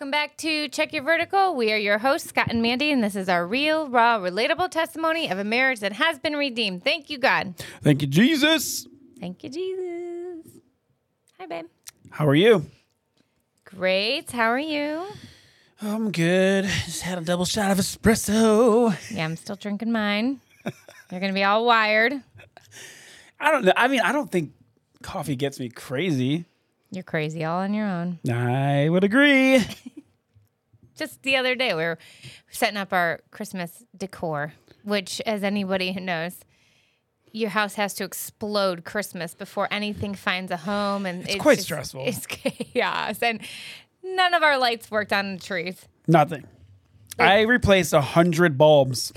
Welcome back to Check Your Vertical. We are your hosts, Scott and Mandy, and this is our real, raw, relatable testimony of a marriage that has been redeemed. Thank you, God. Thank you, Jesus. Thank you, Jesus. Hi, babe. How are you? Great. How are you? I'm good. Just had a double shot of espresso. Yeah, I'm still drinking mine. You're going to be all wired. I don't know. I mean, I don't think coffee gets me crazy. You're crazy all on your own. I would agree. Just the other day, we were setting up our Christmas decor, which, as anybody who knows, your house has to explode Christmas before anything finds a home, and it's, quite just- stressful. It's chaos, and none of our lights worked on the trees. Nothing. I replaced a hundred bulbs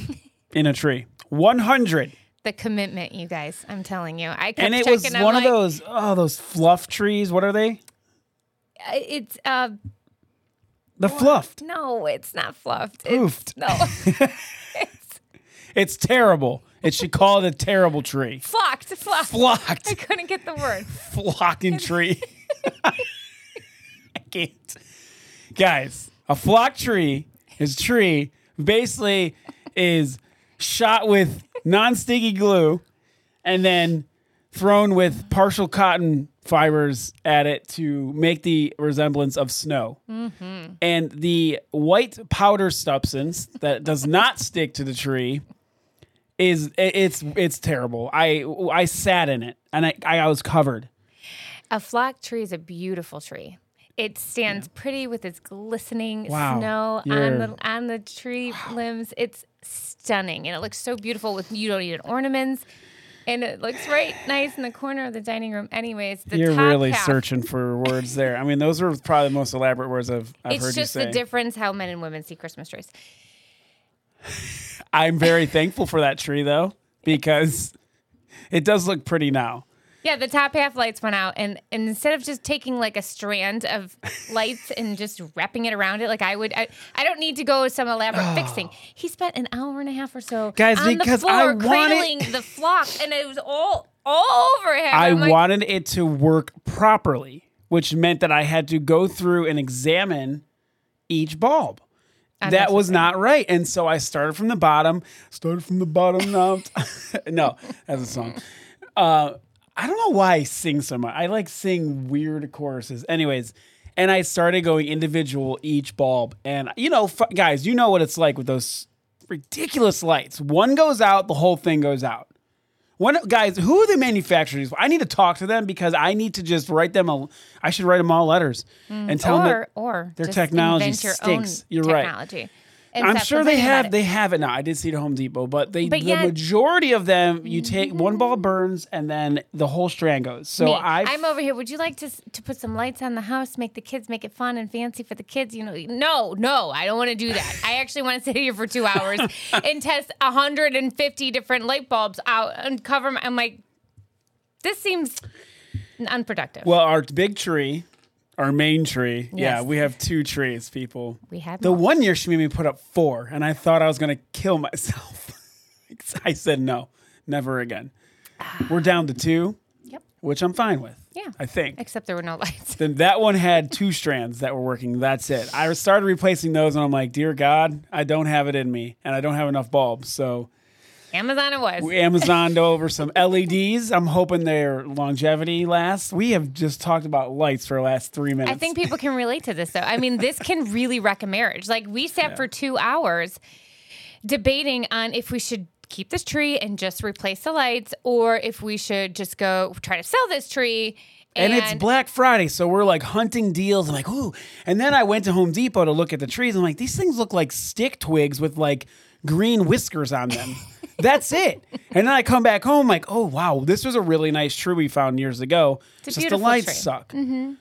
in a tree. One hundred. The commitment, you guys, I'm telling you, I kept And it checking. was I'm one like, of those oh those fluff trees. What are they? It's uh, The fluffed. no, it's not fluffed. Poofed. It's, no, it's It's terrible. It should call it a terrible tree. flocked, flocked. I couldn't get the word. flocking tree. I can't. Guys, a flock tree is tree basically is shot with non-sticky glue and then thrown with partial cotton fibers at it to make the resemblance of snow. Mm-hmm. And the white powder substance that does not stick to the tree is it's it's terrible. I I sat in it and I I was covered. A flock tree is a beautiful tree. It stands pretty with its glistening Wow. snow on the on the tree limbs. It's stunning, and it looks so beautiful with you don't need ornaments, and it looks right nice in the corner of the dining room. Anyways, the You're really half, searching for words there. I mean, those are probably the most elaborate words I've, I've It's heard just you say. the difference how men and women see Christmas trees. I'm very thankful for that tree though, because it does look pretty now. Yeah, the top half lights went out, and, and instead of just taking like a strand of lights and just wrapping it around it, like I would, I, I don't need to go some elaborate fixing. He spent an hour and a half or so, Guys, on because the floor I cradling the flock, and it was all all over him. I like, wanted it to work properly, which meant that I had to go through and examine each bulb. I know what That was not right. And so I started from the bottom. Started from the bottom now. no, that's a song. Uh, I don't know why I sing so much. I like sing weird choruses. Anyways, and I started going individual each bulb. And, you know, f- guys, you know what it's like with those ridiculous lights. One goes out, the whole thing goes out. One guys, who are the manufacturers? I need to talk to them because I need to just write them a. I should write them all letters mm. and tell them that or or their technology stinks. Own You're technology. And I'm sure they have it. they have it now. I did see it at Home Depot, but they But the yet- Mm-hmm. majority of them you take one ball burns and then the whole strand goes. So Me, I I'm over here. Would you like to to put some lights on the house, make the kids make it fun and fancy for the kids? You know, no, no, I don't want to do that. I actually want to sit here for two hours and test 150 different light bulbs out and cover. My, I'm like, this seems unproductive. well, our big tree, our main tree. Yeah, we have two trees, people. we had The one year she made me put up four, and I thought I was gonna kill myself. I said no, never again. We're ah. down to two, Yep. which I'm fine with. Yeah. I think. Except there were no lights. Then that one had two strands that were working. That's it. I started replacing those, and I'm like, dear God, I don't have it in me, and I don't have enough bulbs. So Amazon it was. we Amazoned over some LEDs. I'm hoping their longevity lasts. We have just talked about lights for the last three minutes. I think people can relate to this though. I mean, this can really wreck a marriage. Like we sat for two hours debating on if we should keep this tree and just replace the lights, or if we should just go try to sell this tree. and it's Black Friday, so we're like hunting deals. I'm like, ooh. And then I went to Home Depot to look at the trees. I'm like, these things look like stick twigs with like green whiskers on them. That's it. And then I come back home like, oh wow, this was a really nice tree we found years ago. It's Just the lights tree. suck. Mm-hmm.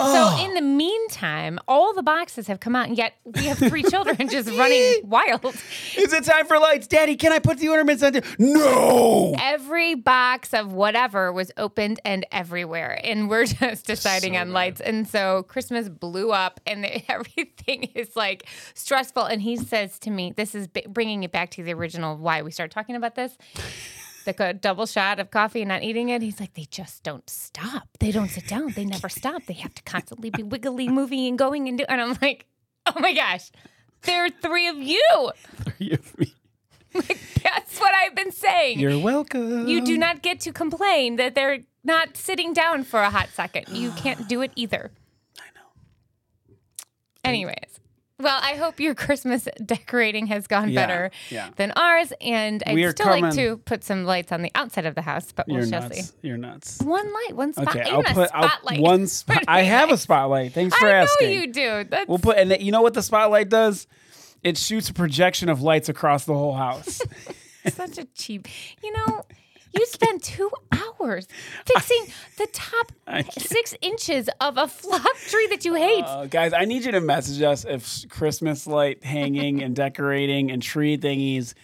So oh. in the meantime, all the boxes have come out, and yet we have three children just running wild. Is it time for lights, Daddy? Can I put the ornaments on? No. Every box of whatever was opened and everywhere, and we're just deciding on lights. And so Christmas blew up, and everything is like stressful. And he says to me, "This is b- bringing it back to the original why we started talking about this." The co- double shot of coffee and not eating it. He's like, they just don't stop. They don't sit down. They never stop. They have to constantly be wiggly, moving, and going and do. And I'm like, Oh my gosh. There are three of you. Three of me. That's what I've been saying. You're welcome. you do not get to complain that they're not sitting down for a hot second. You can't do it either. I know. Anyways. Well, I hope your Christmas decorating has gone Yeah, better yeah. than ours. And I'd We are still like coming- to put some lights on the outside of the house, but You're we'll shall nuts. see. You're nuts. One light, one spot. Okay, even I'll a put I'll, one spot. I have a spotlight. Thanks for I know asking. you do. That's We'll put and you know what the spotlight does? It shoots a projection of lights across the whole house. such a cheap. You know, you spent two hours fixing the top six inches of a flock tree that you hate. Uh, guys, I need you to message us if Christmas light hanging and decorating and tree thingies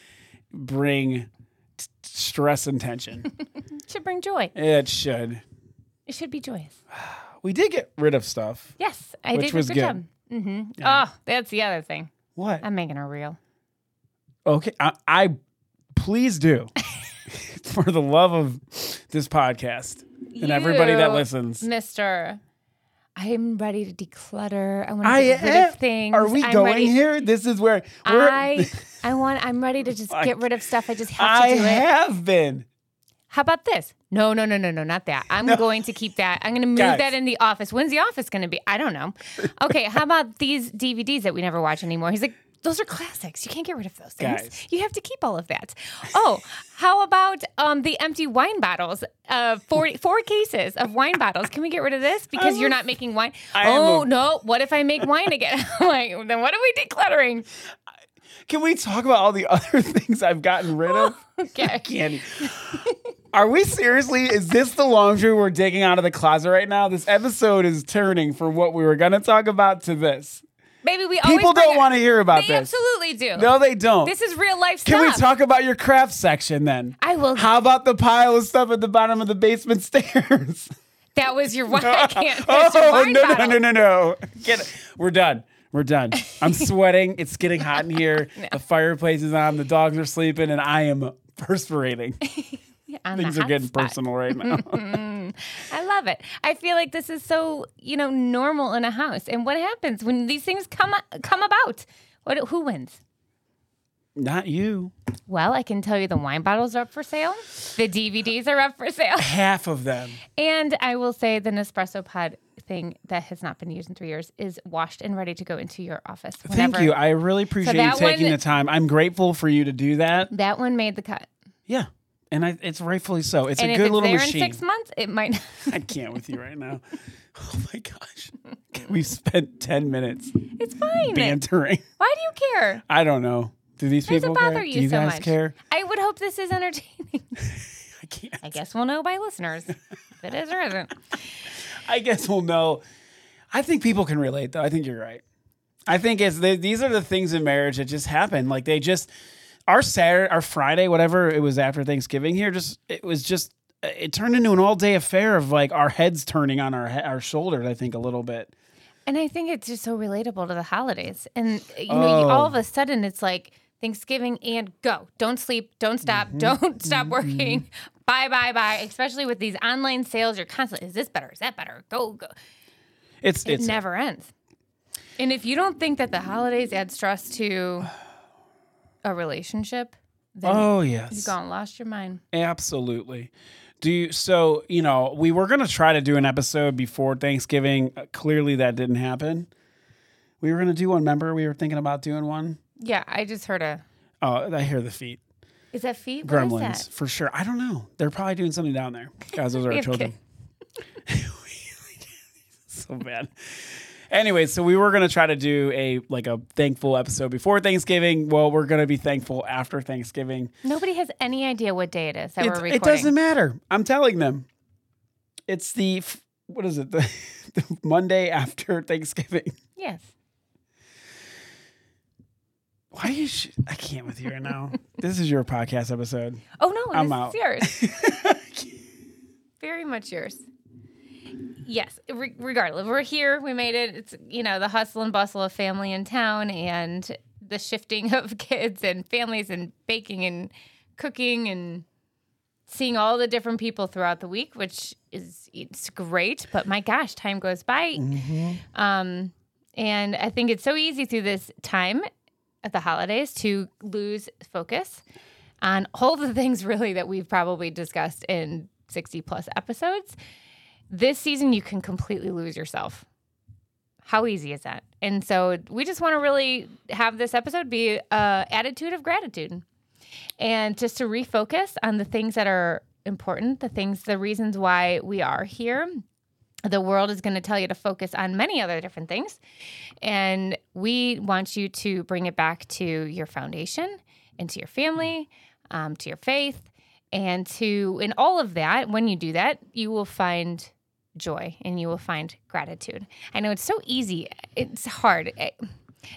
bring t- stress and tension. should bring joy. it should. It should be joyous. We did get rid of stuff. Yes, I Which did was good, good. job. hmm Oh, that's the other thing. What? I'm making her real. Okay, I, I please do. For the love of this podcast and everybody that listens. Mister. I'm ready to declutter. I want to get rid am. of things. Are we I'm going ready. here? This is where we're, I I want. I'm ready to just I- get rid of stuff. I just have to do it. I have been. How about this? No, no, no, no, no, not that. I'm going to keep that. I'm going to move Guys. that in the office. When's the office going to be? I don't know. Okay, how about these DVDs that we never watch anymore? He's like, those are classics. You can't get rid of those things. Guys. You have to keep all of that. Oh, how about um, the empty wine bottles? Uh, four, four cases of wine bottles. Can we get rid of this because you're not making wine? I oh a- no! What if I make wine again? Like, then what are we decluttering? Can we talk about all the other things I've gotten rid of? Okay. Candy. Are we seriously? Is this the laundry we're digging out of the closet right now? This episode is turning from what we were going to talk about to this. Maybe we always People don't want to hear about They this. absolutely do. No, they don't. This is real life stuff. Can we talk about your craft section then? I will. How about the pile of stuff at the bottom of the basement stairs? That was your wine. I can't. Oh no, no no no no! Get it. We're done. We're done. I'm sweating. It's getting hot in here. The fireplace is on. The dogs are sleeping, and I am the Things are getting spot. personal right now. I love it. I feel like this is so you know normal in a house. And what happens when these things come come about? What? Who wins? Not you. Well, I can tell you the wine bottles are up for sale. The DVDs are up for sale. Half of them. And I will say the Nespresso pod thing that has not been used in three years is washed and ready to go into your office. Thank you. I really appreciate you taking one- the time. I'm grateful for you to do that. That one made the cut. Yeah. And I, it's rightfully so. It's and a good it's little there machine. in six months, it might. I can't with you right now. Oh my gosh. We've spent 10 minutes it's fine. bantering. Why do you care? I don't know. Do these Does people it bother care? you, Do you so guys much? care? I would hope this is entertaining. I can't. I guess we'll know by listeners if it is or isn't. I guess we'll know. I think people can relate, though. I think you're right. I think it's they, these are the things in marriage that just happen. Like they just our Saturday, our Friday, whatever it was after Thanksgiving here, just it was just it turned into an all day affair of like our heads turning on our our shoulders. I think a little bit. And I think it's just so relatable to the holidays. And you know, you, Oh. all of a sudden it's like Thanksgiving and go. Don't sleep. Don't stop. Mm-hmm. Don't stop working. Bye, bye, bye. Especially with these online sales, you're constantly, is this better? Is that better? Go, go. It's It it's never ends. And if you don't think that the holidays add stress to a relationship, then oh yes, you've gone lost your mind. absolutely. Do you, so you know we were gonna try to do an episode before Thanksgiving. Uh, clearly that didn't happen. We were gonna do one. Remember, we were thinking about doing one. Yeah, I just heard a. Oh, I hear the feet. Is that feet? What Gremlins that? for sure. I don't know. They're probably doing something down there. Guys, those are our children. so bad. Anyway, so we were gonna try to do a like a thankful episode before Thanksgiving. Well, we're gonna be thankful after Thanksgiving. Nobody has any idea what day it is that It, we're recording. it doesn't matter. I'm telling them. It's the what is it? The, the Monday after Thanksgiving. Yes. Why you? Sh- I can't with you right now. this is your podcast episode. Oh no, I'm this out. is yours. Very much yours. Yes, re- regardless, we're here. We made it. It's you know the hustle and bustle of family in town and the shifting of kids and families and baking and cooking and seeing all the different people throughout the week, which is it's great. But my gosh, time goes by. Mm-hmm. Um, And I think it's so easy through this time at the holidays to lose focus on all the things really that we've probably discussed in 60 plus episodes. This season, you can completely lose yourself. How easy is that? And so we just want to really have this episode be a attitude of gratitude and just to refocus on the things that are important, the things, the reasons why we are here. The world is going to tell you to focus on many other different things. And we want you to bring it back to your foundation and to your family, um, to your faith, and to, in all of that, when you do that, you will find joy and you will find gratitude. I know it's so easy, it's hard. It,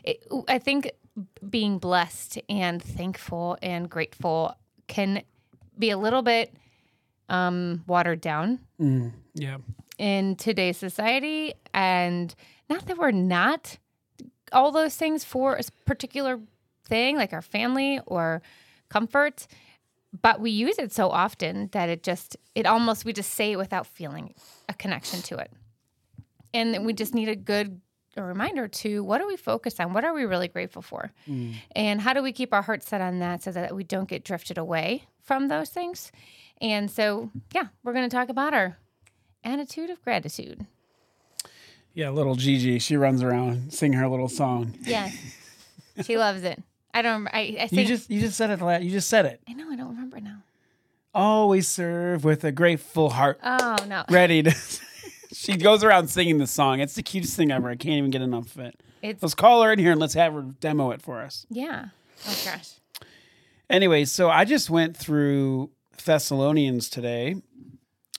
it, I think being blessed and thankful and grateful can be a little bit um, watered down Mm, yeah. in today's society. And not that we're not all those things for a particular thing, like our family or comfort, but we use it so often that it just, it almost, we just say it without feeling a connection to it. And we just need a good a reminder to what are we focused on? What are we really grateful for? Mm. And how do we keep our hearts set on that so that we don't get drifted away from those things? And so, yeah, we're going to talk about our attitude of gratitude. Yeah, little Gigi, she runs around singing her little song. Yes. she loves it. I don't, I, I You think, just you just said it. You just said it. I know, I don't remember now. Always serve with a grateful heart, Oh, no. ready to. she goes around singing the song. It's the cutest thing ever. I can't even get enough of it. It's, Let's call her in here and let's have her demo it for us. yeah. Oh, gosh. Anyway, so I just went through Thessalonians today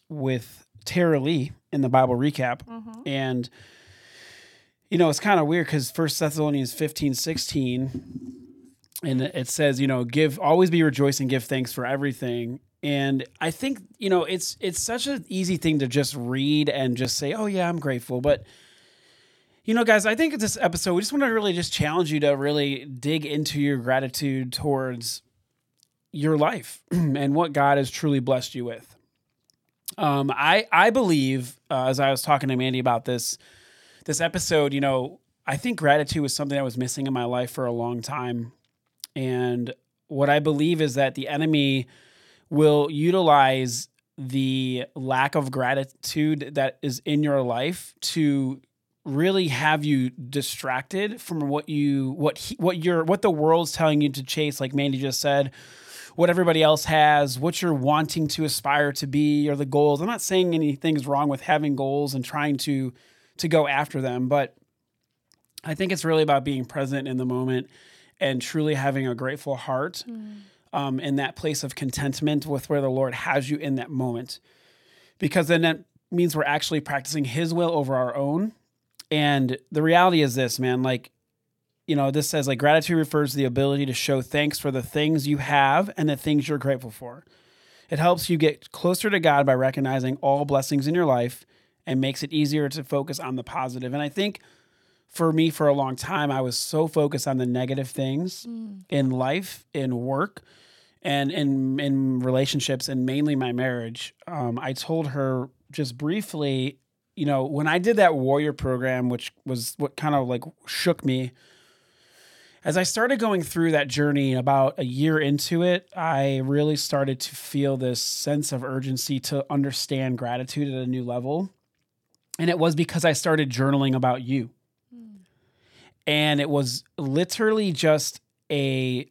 with Tara-Leigh in the Bible recap. Mm-hmm. And, you know, it's kind of weird because First Thessalonians 15, 16, and it says, you know, give always be rejoicing, give thanks for everything. And I think, you know, it's it's such an easy thing to just read and just say, oh yeah, I'm grateful. But you know, guys, I think this episode, we just want to really just challenge you to really dig into your gratitude towards your life and what God has truly blessed you with. Um, I I believe, uh, as I was talking to Mandy about this this episode, you know, I think gratitude was something that was missing in my life for a long time, and what I believe is that the enemy will utilize the lack of gratitude that is in your life to really have you distracted from what you what he, what you're what the world's telling you to chase like Mandy just said what everybody else has what you're wanting to aspire to be or the goals. I'm not saying anything's wrong with having goals and trying to to go after them but I think it's really about being present in the moment and truly having a grateful heart um, in that place of contentment with where the Lord has you in that moment because then that means we're actually practicing his will over our own and the reality is this, man, like, you know, this says like gratitude refers to the ability to show thanks for the things you have and the things you're grateful for. It helps you get closer to God by recognizing all blessings in your life and makes it easier to focus on the positive. And I think for me, for a long time, I was so focused on the negative things in life, in work, and in in relationships, and mainly my marriage. Um, I told her just briefly you know, when I did that warrior program, which was what kind of like shook me, as I started going through that journey about a year into it, I really started to feel this sense of urgency to understand gratitude at a new level. And it was because I started journaling about you. And it was literally just a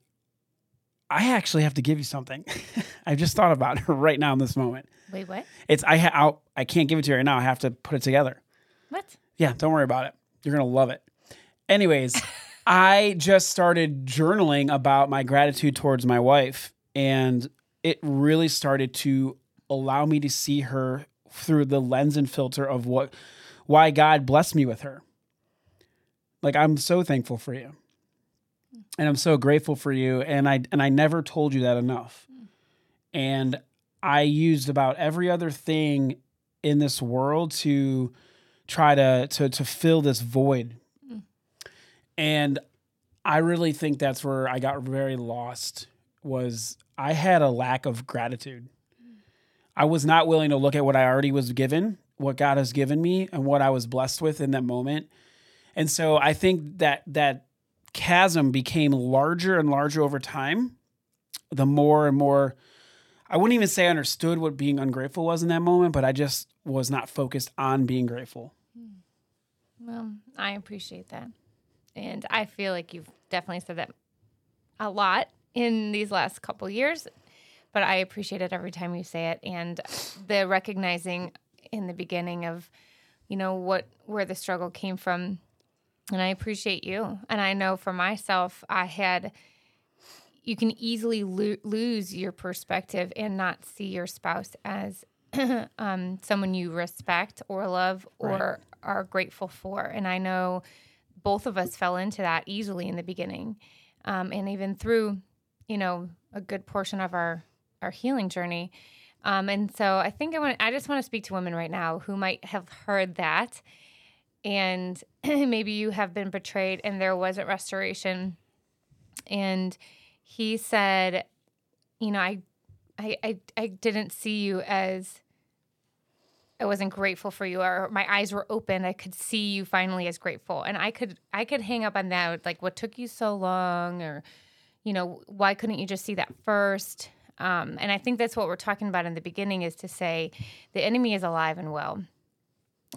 I actually have to give you something. I just thought about it right now in this moment. Wait, what? It's I ha- I'll, I can't give it to you right now. I have to put it together. What? Yeah, don't worry about it. You're gonna love it. Anyways, I just started journaling about my gratitude towards my wife, and it really started to allow me to see her through the lens and filter of what why God blessed me with her. Like I'm so thankful for you. And I'm so grateful for you and I and I never told you that enough. And I used about every other thing in this world to try to to to fill this void. And I really think that's where I got very lost was I had a lack of gratitude. I was not willing to look at what I already was given, what God has given me and what I was blessed with in that moment And so I think that that chasm became larger and larger over time. The more and more, I wouldn't even say I understood what being ungrateful was in that moment, but I just was not focused on being grateful. Well, I appreciate that. And I feel like you've definitely said that a lot in these last couple years, but I appreciate it every time you say it. And the recognizing in the beginning of, you know, what, where the struggle came from. And I appreciate you. And I know for myself, I had, you can easily lo- lose your perspective and not see your spouse as um, someone you respect or love or Right. are grateful for. And I know both of us fell into that easily in the beginning, um, and even through, you know, a good portion of our our healing journey. Um, and so I think I want I just want to speak to women right now who might have heard that, and maybe you have been betrayed and there wasn't restoration. And he said, you know, I I, I, I didn't see you as I wasn't grateful for you or my eyes were open. I could see you finally as grateful. And I could I could hang up on that like what took you so long or you know, why couldn't you just see that first? Um, and I think that's what we're talking about in the beginning is to say the enemy is alive and well.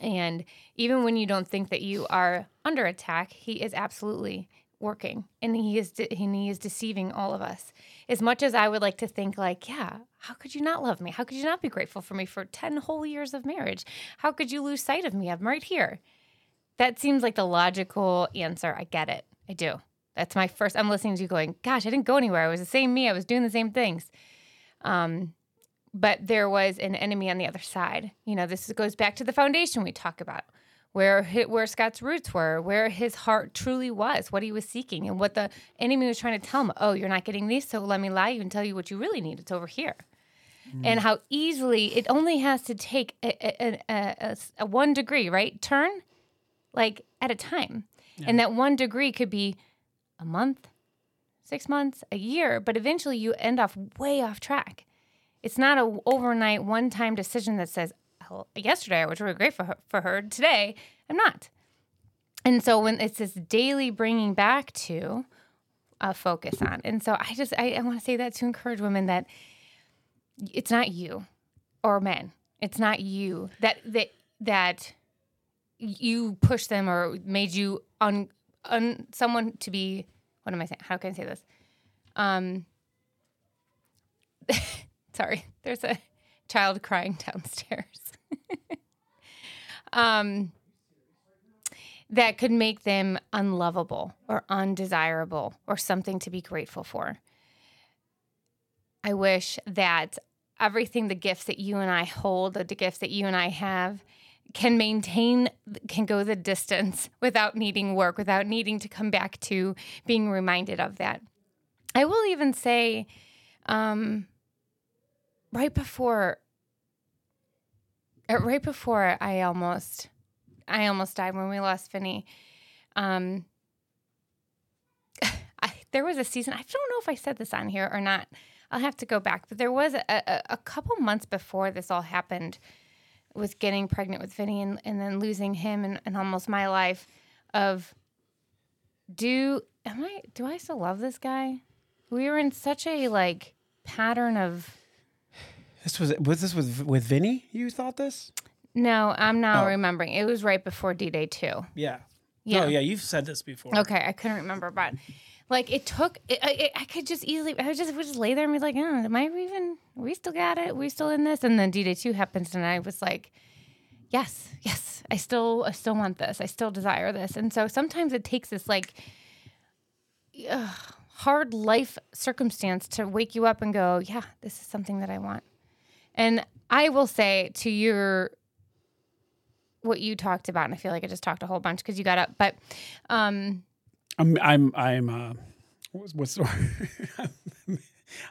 And even when you don't think that you are under attack, he is absolutely working and he is de- and he is deceiving all of us. As much as I would like to think like, yeah, how could you not love me? How could you not be grateful for me for 10 whole years of marriage? How could you lose sight of me? I'm right here. That seems like the logical answer. I get it. I do. That's my first. I'm listening to you going, gosh, I didn't go anywhere. I was the same me. I was doing the same things. Um, but there was an enemy on the other side. You know, this goes back to the foundation we talk about, where where Scott's roots were, where his heart truly was, what he was seeking, and what the enemy was trying to tell him. Oh, you're not getting these, so let me lie you and tell you what you really need. It's over here. Mm. And how easily it only has to take a, a, a, a, a one degree, right? Turn like at a time. And that one degree could be a month, six months, a year, but eventually you end off way off track. It's not a overnight one time decision that says, yesterday I was really great for her, for her. Today I'm not. And so when it's this daily bringing back to a focus on. And so I just, I, I want to say that to encourage women that it's not you or men. It's not you that, that, that you pushed them or made you un, un someone to be, what am I saying? How can I say this? Um, sorry, there's a child crying downstairs. um, that could make them unlovable or undesirable or something to be grateful for. I wish that everything, the gifts that you and I hold, the gifts that you and I have, can maintain, can go the distance without needing work, without needing to come back to being reminded of that. I will even say, um, right before, uh, right before I almost, I almost died when we lost Vinny. Um, I, there was a season. I don't know if I said this on here or not. I'll have to go back, but there was a, a, a couple months before this all happened with getting pregnant with Vinny and, and then losing him and, and almost my life of do am I do I still love this guy? We were in such a like pattern of This was was this with with Vinny? You thought this? no, I'm now Oh. remembering. It was right before D Day two. Yeah. Yeah. No, yeah, you've said this before. Okay, I couldn't remember, but like it took. It, I, I could just easily. I would just would just lay there and be like, oh, "Am I even? We still got it. We still in this." And then D Day two happens, and I was like, "Yes, yes, I still, I still want this. I still desire this." And so sometimes it takes this like ugh, hard life circumstance to wake you up and go, "Yeah, this is something that I want." And I will say to your what you talked about, and I feel like I just talked a whole bunch because you got up, but um, I'm I'm I'm uh what's, the?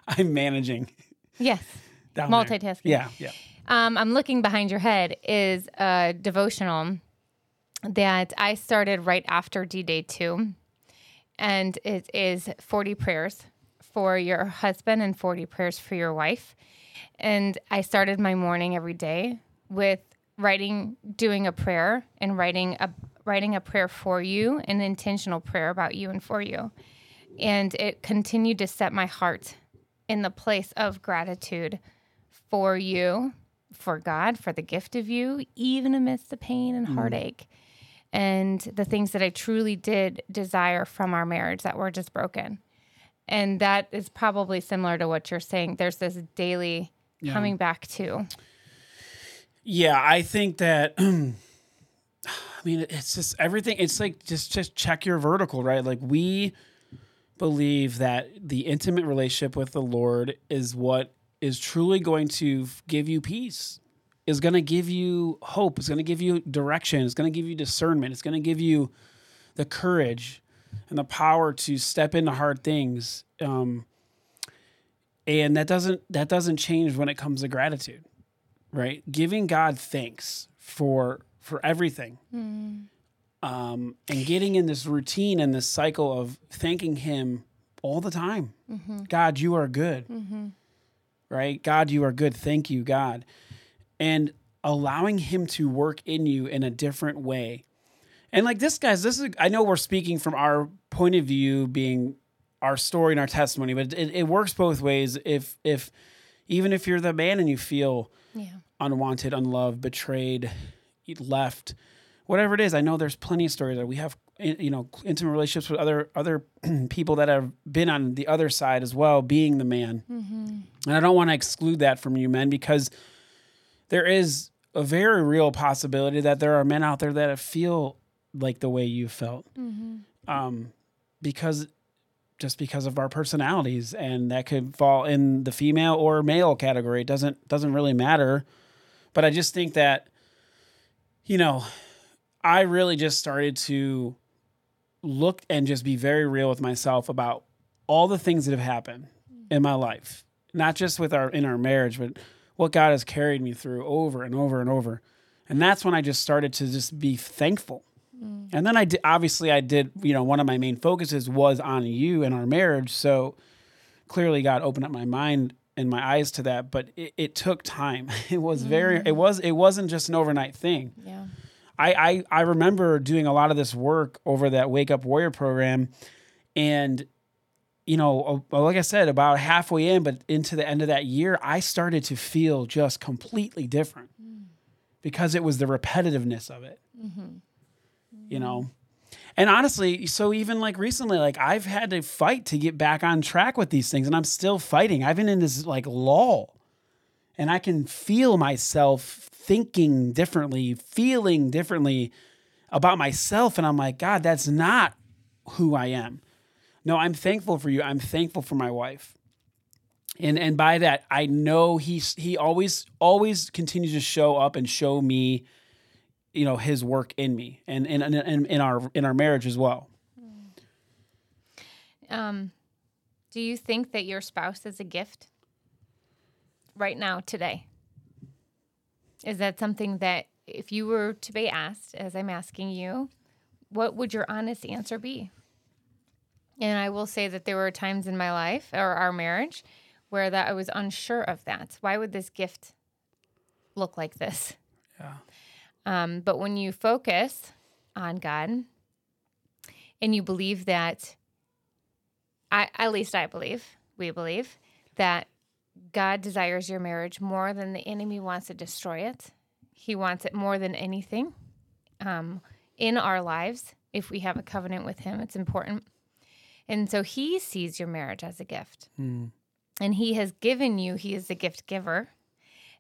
I'm managing yes, down there. multitasking. Yeah, yeah. Um, I'm looking behind your head is a devotional that I started right after D Day 2. And it is 40 prayers for your husband and 40 prayers for your wife. And I started my morning every day with writing, doing a prayer and writing a writing a prayer for you, an intentional prayer about you and for you. And it continued to set my heart in the place of gratitude for you, for God, for the gift of you, even amidst the pain and mm. heartache. And the things that I truly did desire from our marriage that were just broken. And that is probably similar to what you're saying. There's this daily Yeah. coming back to. Yeah, I think that. I mean, it's just everything. It's like just just check your vertical, right? Like we believe that the intimate relationship with the Lord is what is truly going to give you peace. Is going to give you hope. It's going to give you direction. It's going to give you discernment. It's going to give you the courage and the power to step into hard things. Um, and that doesn't that doesn't change when it comes to gratitude right? Giving God thanks for for everything, um, and getting in this routine and this cycle of thanking Him all the time. God, you are good, right? God, you are good. Thank you, God, and allowing Him to work in you in a different way. And like this, guys, this is I know we're speaking from our point of view, being our story and our testimony, but it, it works both ways. If if even if you're the man and you feel Yeah. unwanted, unloved, betrayed, left, whatever it is. I know there's plenty of stories that we have, you know, intimate relationships with other other people that have been on the other side as well, being the man. Mm-hmm. And I don't want to exclude that from you, men, because there is a very real possibility that there are men out there that feel like the way you felt, um, because just because of our personalities, and that could fall in the female or male category. It doesn't doesn't really matter. But I just think that, you know, I really just started to look and just be very real with myself about all the things that have happened in my life, not just with our in our marriage, but what God has carried me through over and over and over. And that's when I just started to just be thankful. Mm. And then I did, obviously I did, you know, one of my main focuses was on you and our marriage. So clearly God opened up my mind and my eyes to that, but it, it took time. It was very, mm. it was, it wasn't just an overnight thing. Yeah. I, I I remember doing a lot of this work over that Wake Up Warrior program, and you know, like I said, about halfway in, but into the end of that year, I started to feel just completely different mm. because it was the repetitiveness of it. Mm-hmm. You know, mm-hmm. and honestly, so even like recently, like I've had to fight to get back on track with these things, and I'm still fighting. I've been in this like lull and I can feel myself thinking differently, feeling differently about myself. And I'm like, God, that's not who I am. No, I'm thankful for you. I'm thankful for my wife. And and by that, I know he's he always always continues to show up and show me, you know, his work in me and and, and in our in our marriage as well. Um, do you think that your spouse is a gift right now, today? Is that something that, if you were to be asked, as I'm asking you, what would your honest answer be? And I will say that there were times in my life or our marriage where that I was unsure of that. Why would this gift look like this? Yeah. Um, but when you focus on God and you believe that, I at least I believe, we believe that God desires your marriage more than the enemy wants to destroy it. He wants it more than anything um, in our lives. If we have a covenant with Him, it's important. And so He sees your marriage as a gift. And He has given you, He is the gift giver,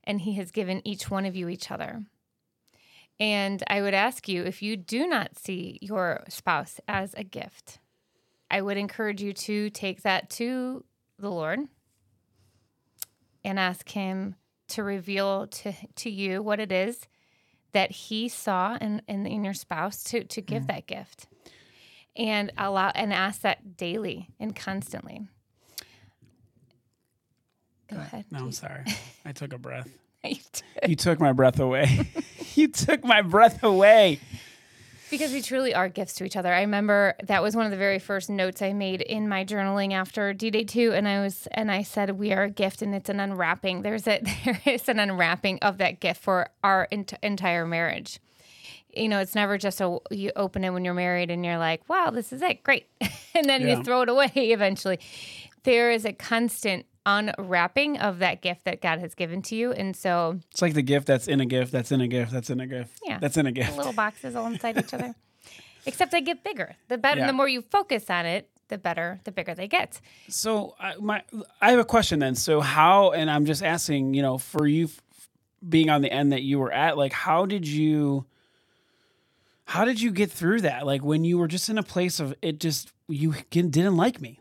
and He has given each one of you each other. And I would ask you if you do not see your spouse as a gift, I would encourage you to take that to the Lord and ask Him to reveal to, to you what it is that He saw in, in, in your spouse to, to give mm. that gift. And allow and ask that daily and constantly. Go ahead. No, I'm sorry. I took a breath. You took my breath away. you took my breath away. Because we truly are gifts to each other. I remember that was one of the very first notes I made in my journaling after D Day two, and I was and I said we are a gift, and it's an unwrapping. There's a there is an unwrapping of that gift for our ent- entire marriage, you know, it's never just a you open it when you're married and you're like, wow, this is it, great, and then Yeah. you throw it away eventually. There is a constant unwrapping of that gift that God has given to you, and so It's like the gift that's in a gift, that's in a gift, that's in a gift. Yeah. That's in a gift. little boxes all inside each other. Except they get bigger. The better, Yeah. the more you focus on it, the better, the bigger they get. So I, my, I have a question then. So how, and I'm just asking, you know, for you f- being on the end that you were at, like, how did you, how did you get through that? Like when you were just in a place of it, just you didn't like me.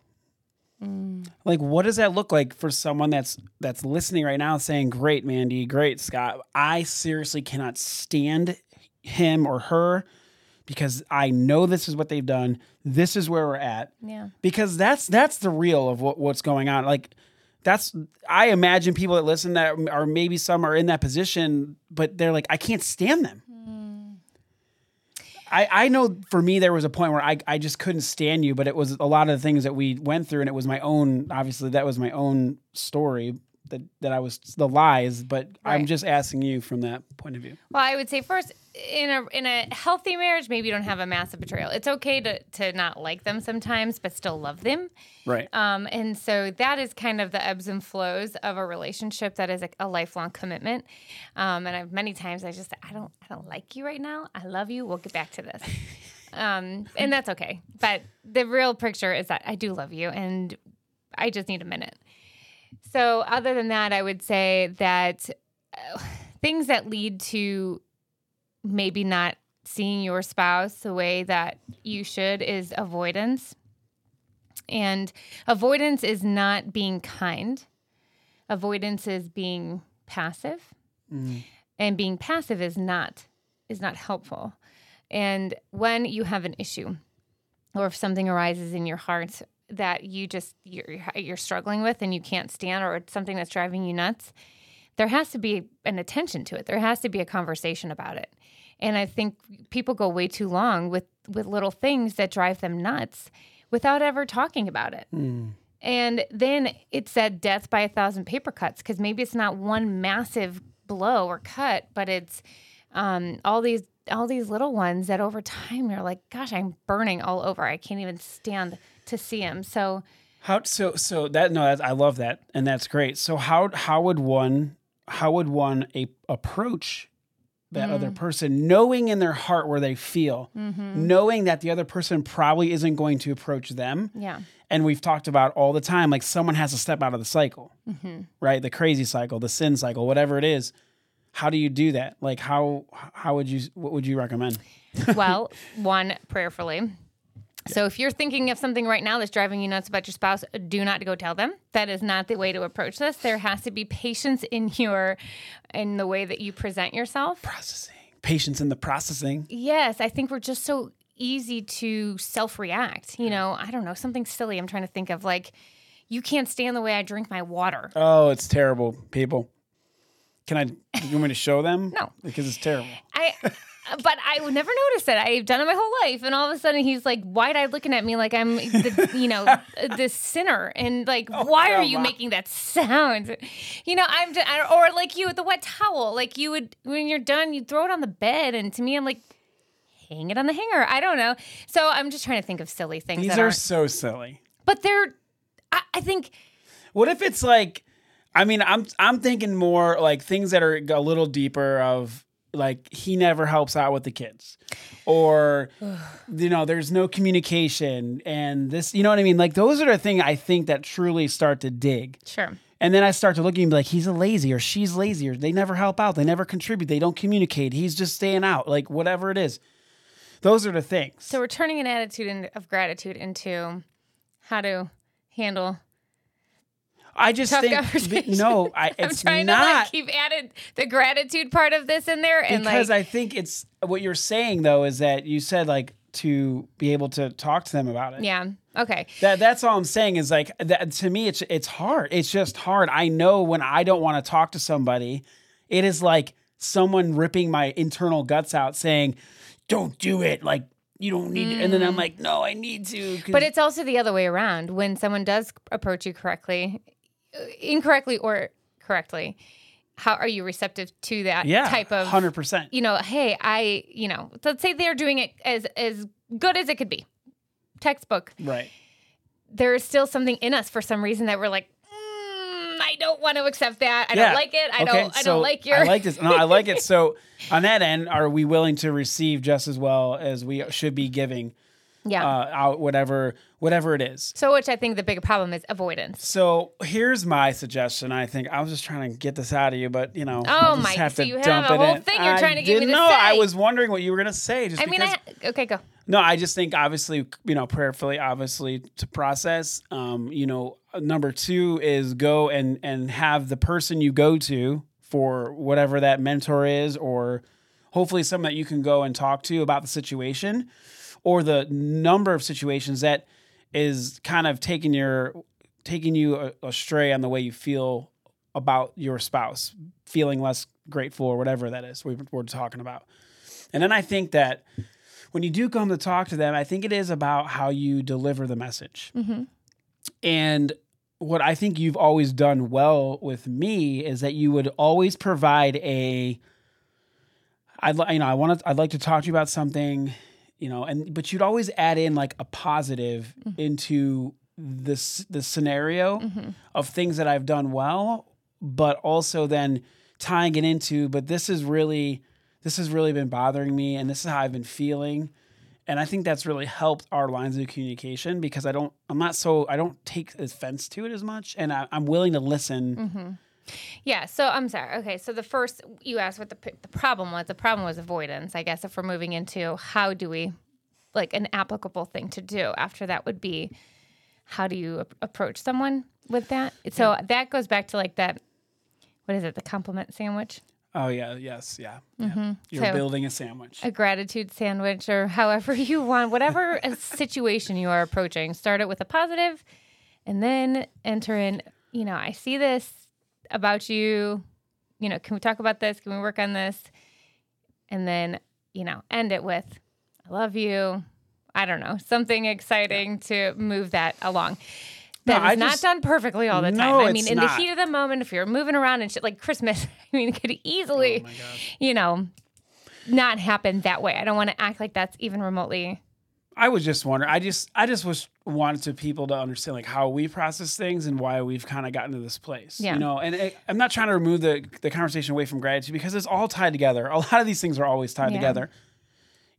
Like, what does that look like for someone that's that's listening right now, saying, "Great, Mandy, great, Scott. I seriously cannot stand him or her because I know this is what they've done. This is where we're at." Yeah. because that's that's the real of what, what's going on like that's i imagine people that listen that are maybe some are in that position but they're like i can't stand them I, I know for me there was a point where I, I just couldn't stand you but it was a lot of the things that we went through and it was my own obviously that was my own story that, that i was the lies but i'm just asking you from that point of view. Well, I would say first in a in a healthy marriage, maybe you don't have a massive betrayal. It's okay to to not like them sometimes, but still love them. right Um, and so that is kind of the ebbs and flows of a relationship that is a, a lifelong commitment. Um, and I've many times I just I don't I don't like you right now. I love you. We'll get back to this. Um, and that's okay. But the real picture is that I do love you, and I just need a minute. So other than that, I would say that uh, things that lead to maybe not seeing your spouse the way that you should is avoidance. And avoidance is not being kind. Avoidance is being passive. Mm. And being passive is not is not helpful. And when you have an issue or if something arises in your heart that you just you're, you're struggling with and you can't stand or it's something that's driving you nuts, there has to be an attention to it. There has to be a conversation about it. And I think people go way too long with with little things that drive them nuts without ever talking about it. And then it said death by a thousand paper cuts because maybe it's not one massive blow or cut, but it's um, all these all these little ones that over time you're like, gosh, I'm burning all over. I can't even stand to see them. So How so? So that no, that, I love that, and that's great. So how how would one how would one a, approach that mm. other person, knowing in their heart where they feel, mm-hmm. knowing that the other person probably isn't going to approach them, yeah, and we've talked about all the time, like someone has to step out of the cycle, mm-hmm. right? The crazy cycle, the sin cycle, whatever it is. How do you do that? Like how how would you what would you recommend? well, one prayerfully. So if you're thinking of something right now that's driving you nuts about your spouse, do not go tell them. That is not the way to approach this. There has to be patience in your in the way that you present yourself. Processing, patience in the processing. Yes, I think we're just so easy to self-react. You know, I don't know, something silly I'm trying to think of like you can't stand the way I drink my water. Oh, it's terrible, people. Can I? You want me to show them? No. because it's terrible. I but I would never notice it. I've done it my whole life, and all of a sudden he's like wide-eyed looking at me like I'm, the, you know, this sinner, and like, oh, why are you making that sound? You know, I'm, I- or like you with the wet towel, like you would when you're done, you throw it on the bed, and to me, I'm like, hang it on the hanger. I don't know. So I'm just trying to think of silly things. These that are so silly. but they're, I, I think, What if it's like? I mean, I'm I'm thinking more like things that are a little deeper of like he never helps out with the kids, or you know, there's no communication, and this, you know what I mean? Like those are the thing I think that truly start to dig. sure. And then I start to look at him like he's a lazy or she's lazy or they never help out, they never contribute, they don't communicate. He's just staying out, like whatever it is. Those are the things. So we're turning an attitude in, of gratitude into how to handle I just tough think no, I, I'm it's trying not to like keep added the gratitude part of this in there, and because like I think it's what you're saying though is that you said like to be able to talk to them about it. yeah, okay, That that's all I'm saying is like that to me it's it's hard. It's just hard. I know when I don't want to talk to somebody, it is like someone ripping my internal guts out saying, "Don't do it." Like you don't need to. And then I'm like, "No, I need to." Mm. but it's also the other way around. When someone does approach you correctly, incorrectly or correctly, how are you receptive to that Yeah, type of hundred percent. you know, hey, I, you know, let's say they're doing it as as good as it could be. Textbook. Right. There is still something in us for some reason that we're like, mm, I don't want to accept that. I Yeah. don't like it. I Okay, don't. I so don't like your. I like this. No, I like it. So on that end, are we willing to receive just as well as we should be giving yeah. uh, out whatever whatever it is? so, which I think the bigger problem is avoidance. So here's my suggestion. I think I was just trying to get this out of you, but you know, Oh, Mike, have so to you have a whole in. thing you're I trying to get me to know. I was wondering what you were gonna say. Just I mean, because, I, okay, go. no, I just think obviously, you know, prayerfully, obviously to process. Um, you know, number two is go and and have the person you go to for whatever that mentor is, or hopefully someone that you can go and talk to about the situation, or the number of situations that is kind of taking your taking you uh, astray on the way you feel about your spouse, feeling less grateful or whatever that is we, we're talking about. And then I think that when you do come to talk to them, I think it is about how you deliver the message. Mm-hmm. And what I think you've always done well with me is that you would always provide a. I'd you know I want to I'd like to talk to you about something, you know, and but you'd always add in like a positive mm-hmm. into this the scenario mm-hmm. of things that I've done well, but also then tying it into but this is really this has really been bothering me and this is how I've been feeling. And I think that's really helped our lines of communication because I don't, I'm not so, I don't take offense to it as much. And I, I'm willing to listen. Mm-hmm. Yeah. So I'm sorry. Okay. So the first you asked what the the problem was. The problem was avoidance. I guess if we're moving into how do we, like an applicable thing to do after that would be, how do you ap- approach someone with that? So that goes back to like that. What is it? The compliment sandwich. Oh, yeah. Yes. Yeah. yeah. Mm-hmm, You're So- building a sandwich. a gratitude sandwich or however you want, whatever a situation you are approaching. Start it with a positive and then enter in, you know, I see this about you. You know, can we talk about this? Can we work on this? And then, you know, end it with, I love you. I don't know, something exciting to move that along. That is I not just- done perfectly all the time. No, I mean, in not. the heat of the moment, if you're moving around and shit like Christmas, I mean, it could easily oh, you know, not happen that way. I don't want to act like that's even remotely. I was just wondering, I just, I just was wanted to people to understand like how we process things and why we've kind of gotten to this place, Yeah. you know, and it, I'm not trying to remove the, the conversation away from gratitude because it's all tied together. A lot of these things are always tied Yeah. together.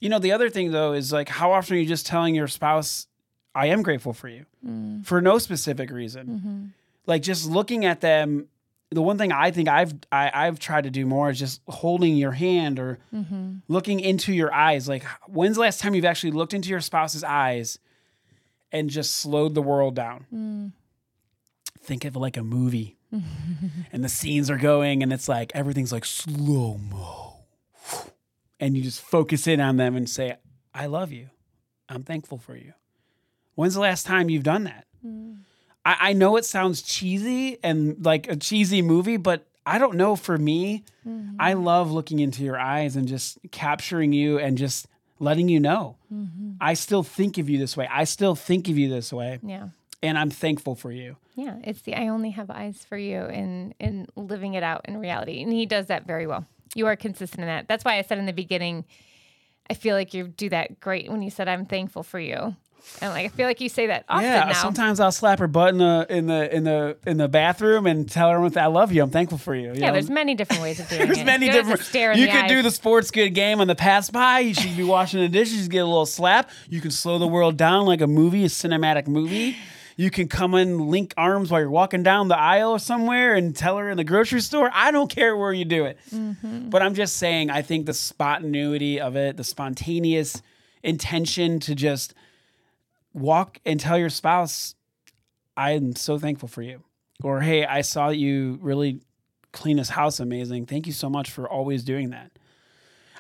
You know, the other thing though is like, how often are you just telling your spouse, I am grateful for you mm. for no specific reason? Mm-hmm. Like just looking at them. The one thing I think I've I, I've tried to do more is just holding your hand or mm-hmm. looking into your eyes. Like, when's the last time you've actually looked into your spouse's eyes and just slowed the world down? Mm. Think of like a movie, and the scenes are going, and it's like everything's like slow mo, and you just focus in on them and say, "I love you. I'm thankful for you." When's the last time you've done that? Mm. I, I know it sounds cheesy and like a cheesy movie, but I don't know. For me, mm-hmm. I love looking into your eyes and just capturing you and just letting you know mm-hmm. I still think of you this way. I still think of you this way, Yeah. and I'm thankful for you. Yeah. It's the I only have eyes for you and in living it out in reality. And he does that very well. You are consistent in that. That's why I said in the beginning, I feel like you do that great when you said I'm thankful for you. And like I feel like you say that often yeah, now. sometimes I'll slap her butt in the in the in the in the bathroom and tell her I love you. I'm thankful for you. you yeah, know? there's many different ways of doing There's it. There's many You don't have to different. stare You could do the sports good game on the pass by. You should be washing the dishes, get a little slap. You can slow the world down like a movie, a cinematic movie. You can come and link arms while you're walking down the aisle somewhere, and tell her in the grocery store. I don't care where you do it, Mm-hmm. but I'm just saying. I think the spontaneity of it, the spontaneous intention to just walk and tell your spouse, "I'm so thankful for you," or "Hey, I saw you really clean this house amazing. Thank you so much for always doing that."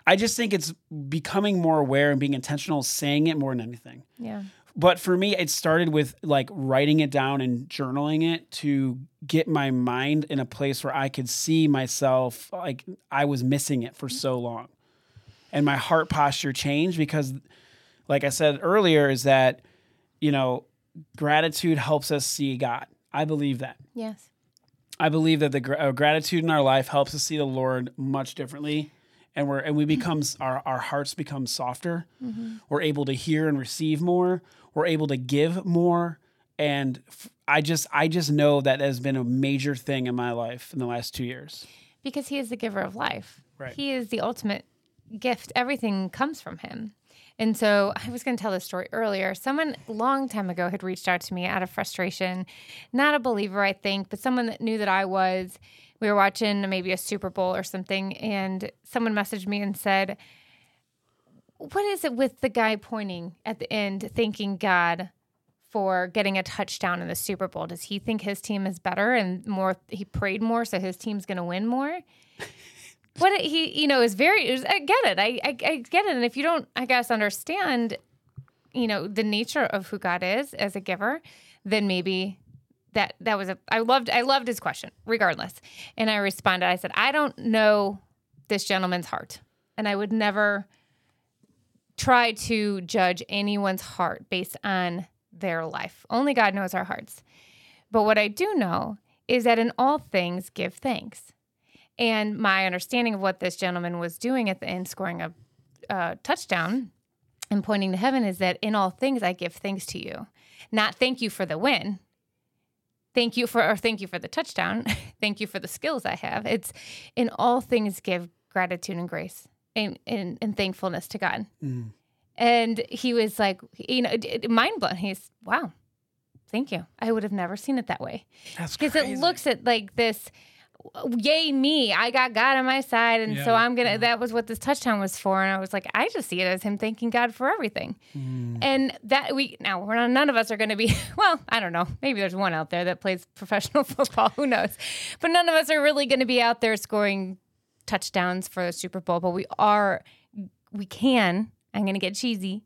I just think it's becoming more aware and being intentional, saying it more than anything. Yeah. But for me, it started with like writing it down and journaling it to get my mind in a place where I could see myself like I was missing it for mm-hmm. so long. And my heart posture changed because, like I said earlier, is that, you know, gratitude helps us see God. I believe that. Yes. I believe that the gr- uh, gratitude in our life helps us see the Lord much differently, and we're and we becomes our our hearts become softer. We're able to hear and receive more. We're able to give more, and f- I just I just know that has been a major thing in my life in the last two years. because he is the giver of life. Right. He is the ultimate gift. Everything comes from him. And so I was going to tell this story earlier. Someone long time ago had reached out to me out of frustration, not a believer, I think, but someone that knew that I was. We were watching maybe a Super Bowl or something, and someone messaged me and said, What is it with the guy pointing at the end, thanking God for getting a touchdown in the Super Bowl? Does he think his team is better and more? He prayed more, so his team's going to win more. What he, you know, is very. Is, I get it. I, I, I get it. And if you don't, I guess, understand, you know, the nature of who God is as a giver, then maybe that that was a. I loved. I loved his question, regardless. And I responded. I said, I don't know this gentleman's heart, and I would never try to judge anyone's heart based on their life. Only God knows our hearts. But what I do know is that in all things, give thanks. And my understanding of what this gentleman was doing at the end, scoring a, a touchdown and pointing to heaven, is that in all things, I give thanks to you. Not thank you for the win. Thank you for, or thank you for the touchdown. thank you for the skills I have. It's in all things, give gratitude and grace and, and, and thankfulness to God. Mm. And he was like, you know, mind blown. He's, wow, thank you. I would have never seen it that way. That's Because it looks at like this, yay, me, I got God on my side. And so I'm going to, that was what this touchdown was for. And I was like, I just see it as him thanking God for everything. Mm. And that we, now we're not, none of us are going to be, well, I don't know. Maybe there's one out there that plays professional football. Who knows? But none of us are really going to be out there scoring touchdowns for the Super Bowl. But we are, we can, I'm going to get cheesy,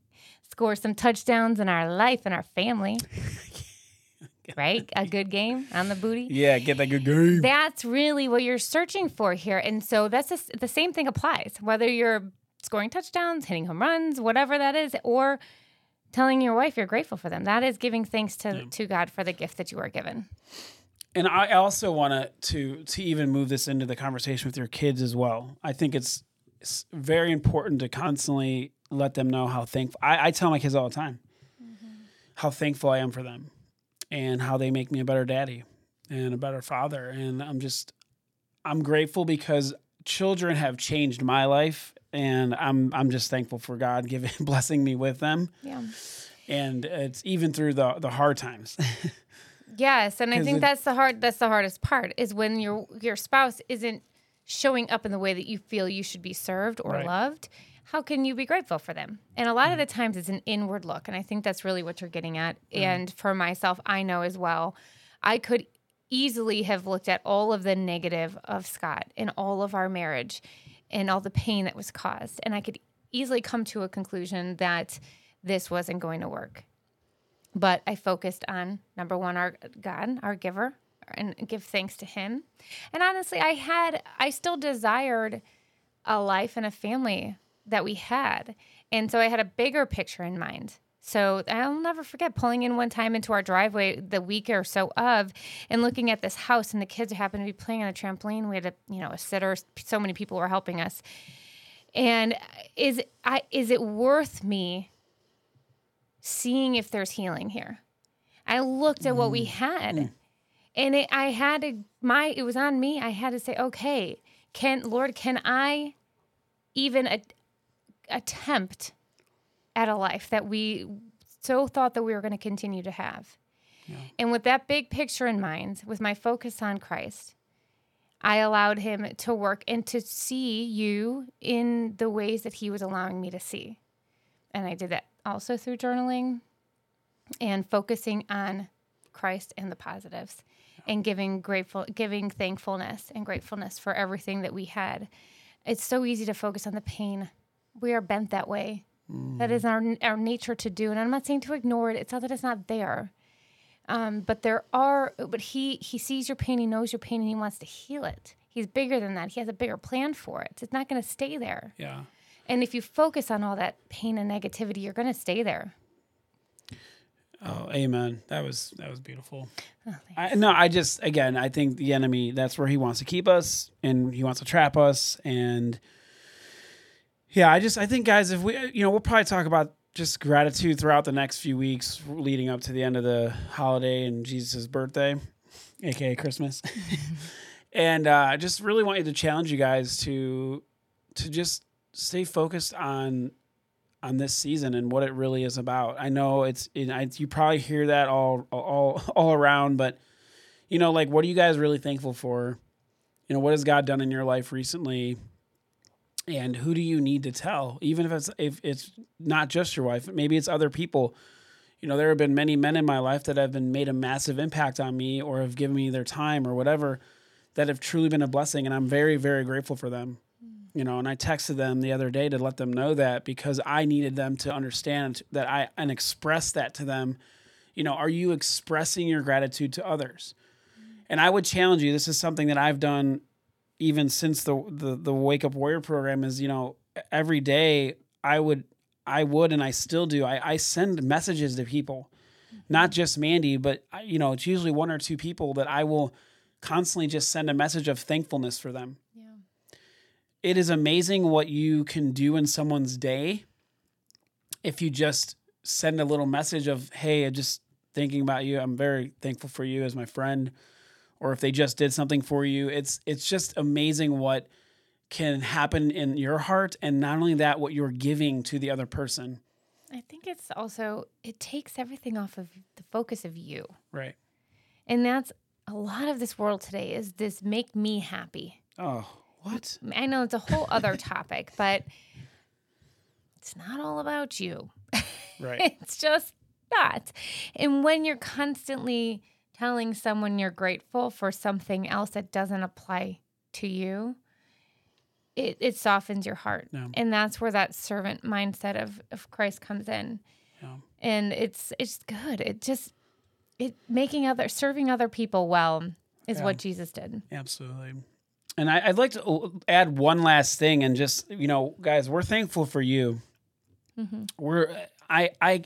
score some touchdowns in our life and our family. right? A good game on the booty. Yeah, get that good game. That's really what you're searching for here. And so that's the the same thing applies, whether you're scoring touchdowns, hitting home runs, whatever that is, or telling your wife you're grateful for them. That is giving thanks to, to God for the gift that you are given. And I also want to to even move this into the conversation with your kids as well. I think it's, it's very important to constantly let them know how thankful. I, I tell my kids all the time mm-hmm. how thankful I am for them, and how they make me a better daddy and a better father. And I'm just I'm grateful because children have changed my life, and I'm I'm just thankful for God giving blessing me with them, Yeah. and it's even through the the hard times. Yes, and I think it- that's the hard that's the hardest part is when your your spouse isn't showing up in the way that you feel you should be served or Right. loved. How can you be grateful for them? And a lot of mm. the times it's an inward look, and I think that's really what you're getting at. Mm. And for myself, I know as well, I could easily have looked at all of the negative of Scott and all of our marriage and all the pain that was caused, and I could easily come to a conclusion that this wasn't going to work but I focused on number one, our God, our giver, and give thanks to Him. And honestly, I had, I still desired a life and a family that we had. And so I had a bigger picture in mind. So I'll never forget pulling in one time into our driveway the week or so of and looking at this house and the kids who happened to be playing on a trampoline. We had a, you know, a sitter, so many people were helping us. And is I is it worth me seeing if there's healing here. I looked at what we mm. had, mm. and it, I had to my it was on me. I had to say, okay, can Lord, can I even a, attempt at a life that we so thought that we were going to continue to have? And with that big picture in mind, with my focus on Christ, I allowed him to work and to see you in the ways that he was allowing me to see. And I did that also through journaling and focusing on Christ and the positives and giving grateful giving thankfulness and gratefulness for everything that we had. It's so easy to focus on the pain. We are bent that way. That is our our nature to do. And I'm not saying to ignore it. It's not that it's not there. Um, but there are but he he sees your pain, he knows your pain, and he wants to heal it. He's bigger than that. He has a bigger plan for it. It's not gonna stay there. yeah. And if you focus on all that pain and negativity, you're going to stay there. Oh, amen. That was that was beautiful. Oh, I, no, I just again, I think the enemy. That's where he wants to keep us, and he wants to trap us. And yeah, I just I think guys, if we you know we'll probably talk about just gratitude throughout the next few weeks leading up to the end of the holiday and Jesus' birthday, aka Christmas. and uh, I just really want you to challenge you guys to to just stay focused on on this season and what it really is about. I know it's you probably hear that all all all around, but you know, like what are you guys really thankful for? You know, what has God done in your life recently? And who do you need to tell? Even if it's if it's not just your wife, maybe it's other people. You know, there have been many men in my life that have been made a massive impact on me or have given me their time or whatever that have truly been a blessing and I'm very very grateful for them. Mm. You know and i texted them the other day to let them know that because i needed them to understand that i and express that to them. You know are you expressing your gratitude to others? Mm. And i would challenge you this is something that i've done even since the the, the wake up warrior program is you know every day i would i would and i still do i, I send messages to people. Mm-hmm. Not just mandy but you know it's usually one or two people that i will constantly just send a message of thankfulness for them. Yeah. it is amazing what you can do in someone's day if you just send a little message of hey i'm just thinking about you. I'm very thankful for you as my friend or if they just did something for you it's it's just amazing what can happen in your heart and not only that what you're giving to the other person I think it's also it takes everything off of the focus of you. right And that's a lot of this world today is this make me happy. oh what I know it's a whole other topic, but it's not all about you. right it's just not. And when you're constantly telling someone you're grateful for something else that doesn't apply to you, it, it softens your heart. Yeah. And that's where that servant mindset of, of Christ comes in. Yeah. And it's it's good. It just it making other serving other people well is Yeah. what Jesus did. Absolutely. And I, I'd like to add one last thing, and just you know, guys, we're thankful for you. Mm-hmm. We're I I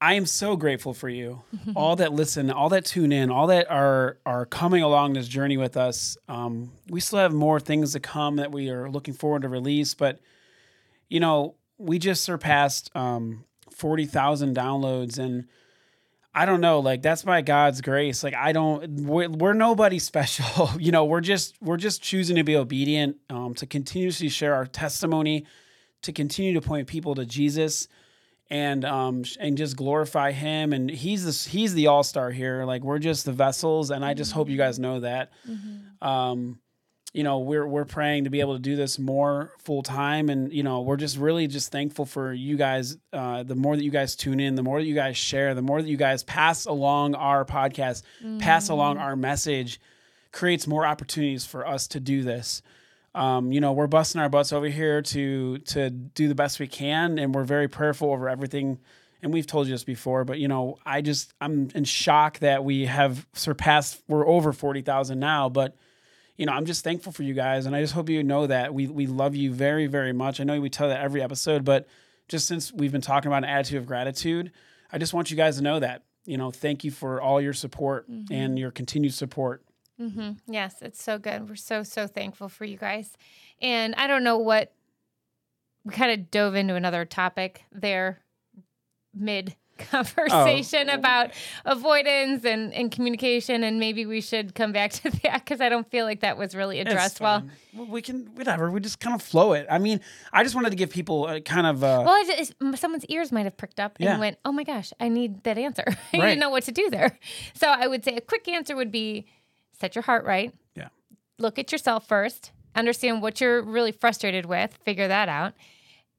I am so grateful for you, all that listen, all that tune in, all that are are coming along this journey with us. Um, we still have more things to come that we are looking forward to release, but you know, we just surpassed um, forty thousand downloads, and I don't know, like that's by God's grace. Like I don't, we're, we're nobody special. you know, we're just we're just choosing to be obedient, um, to continuously share our testimony, to continue to point people to Jesus, and um and just glorify Him. And He's the He's the all star here. Like we're just the vessels, and I just hope you guys know that. Um, you know we're we're praying to be able to do this more full time and you know we're just really just thankful for you guys uh, the more that you guys tune in the more that you guys share the more that you guys pass along our podcast pass along our message creates more opportunities for us to do this um, you know we're busting our butts over here to to do the best we can and we're very prayerful over everything and we've told you this before but you know i just i'm in shock that we have surpassed we're over 40000 now but you know, I'm just thankful for you guys, and I just hope you know that we we love you very very much. I know we tell that every episode, but just since we've been talking about an attitude of gratitude, I just want you guys to know that. You know, thank you for all your support and your continued support. Yes, it's so good. We're so, so thankful for you guys. And I don't know what we kind of dove into another topic there mid conversation about avoidance and, and communication. And maybe we should come back to that because I don't feel like that was really addressed well. well, we can whatever. We just kind of flow it. I mean, I just wanted to give people a kind of uh, Well, just, someone's ears might have pricked up and Yeah. went, "Oh my gosh, I need that answer." I Right. didn't know what to do there. So I would say a quick answer would be set your heart right. yeah, look at yourself first, understand what you're really frustrated with, figure that out,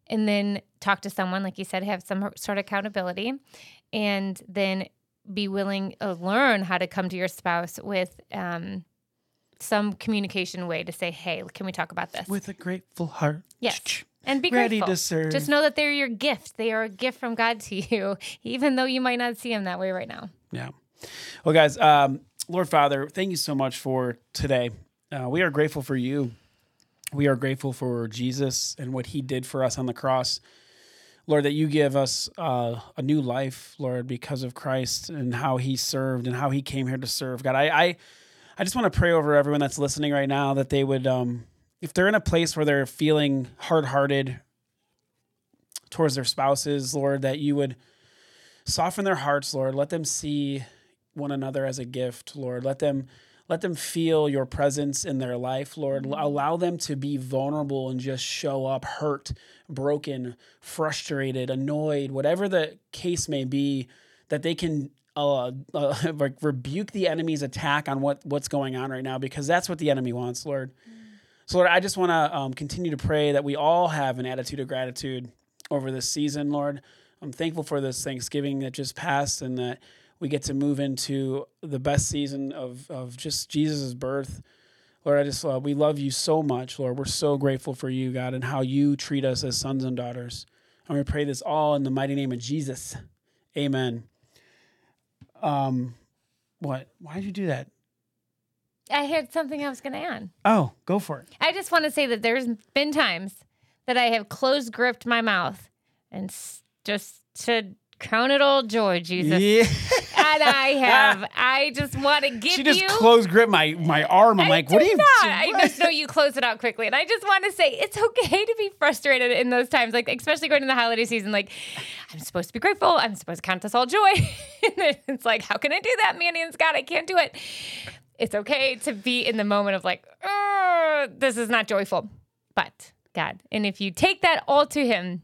and then talk to someone, like you said, have some sort of accountability, and then be willing to learn how to come to your spouse with um, some communication way to say, hey, can we talk about this? with a grateful heart. yes. And be Ready grateful. to serve. Just know that they're your gift. They are a gift from God to you, even though you might not see them that way right now. Yeah. Well, guys, um, Lord Father, thank you so much for today. Uh, we are grateful for you. We are grateful for Jesus and what he did for us on the cross. Lord, that you give us uh, a new life, Lord, because of Christ and how he served and how he came here to serve. God, I, I, I just want to pray over everyone that's listening right now that they would, um, if they're in a place where they're feeling hard hearted towards their spouses, Lord, that you would soften their hearts, Lord. Let them see one another as a gift, Lord. Let them let them feel your presence in their life, Lord. Allow them to be vulnerable and just show up hurt, broken, frustrated, annoyed, whatever the case may be, that they can uh, uh, like rebuke the enemy's attack on what what's going on right now because that's what the enemy wants, Lord. So, Lord, I just want to um, continue to pray that we all have an attitude of gratitude over this season, Lord. I'm thankful for this Thanksgiving that just passed and that we get to move into the best season of, of just Jesus' birth. Lord, I just love, we love you so much, Lord. We're so grateful for you, God, and how you treat us as sons and daughters. And we pray this all in the mighty name of Jesus. Amen. Um, what? Why did you do that? I had something I was going to add. Oh, go for it. I just want to say that there's been times that I have closed gripped my mouth and s- just said, Count it all joy, Jesus. Yeah. And I have. I just want to give she just you. close grip my my arm. I'm I like, what are you? doing? I just know you close it out quickly, and I just want to say it's okay to be frustrated in those times, like especially going into the holiday season. Like, I'm supposed to be grateful. I'm supposed to count this all joy. and it's like, how can I do that, Manny and Scott? I can't do it. It's okay to be in the moment of like, "Ugh, this is not joyful, but God, and if you take that all to Him,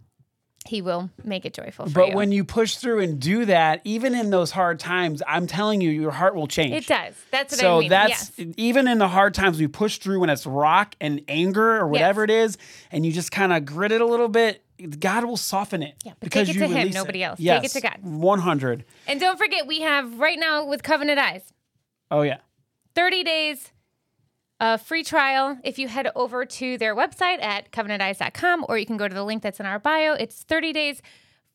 He will make it joyful for But you. when you push through and do that, even in those hard times, I'm telling you, your heart will change. it does. That's what so I mean. that's yes. even in the hard times we push through when it's rock and anger or whatever it is, and you just kind of grit it a little bit. God will soften it. Yeah, but take it you to Him, nobody else. Take it to God. 100. And don't forget, we have right now with Covenant Eyes. Oh yeah. 30 days uh, free trial if you head over to their website at covenanteyes.com or you can go to the link that's in our bio. It's 30 days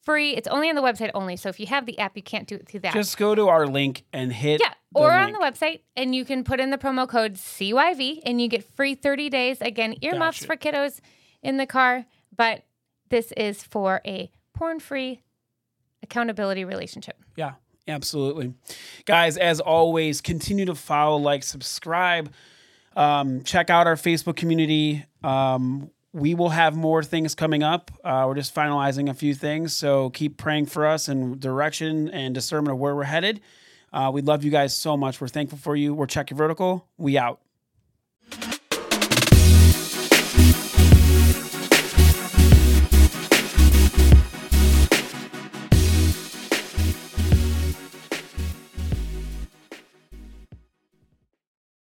free. It's only on the website only. So if you have the app, you can't do it through that. Just go to our link and hit. yeah, or on the website, and you can put in the promo code CYV and you get free 30 days. Again, earmuffs for kiddos in the car, but this is for a porn free accountability relationship. Yeah, absolutely. Guys, as always, continue to follow, like, subscribe. Um, check out our Facebook community. Um, we will have more things coming up. Uh, we're just finalizing a few things. So keep praying for us and direction and discernment of where we're headed. Uh, we love you guys so much. We're thankful for you. We're Check Your Vertical. We out.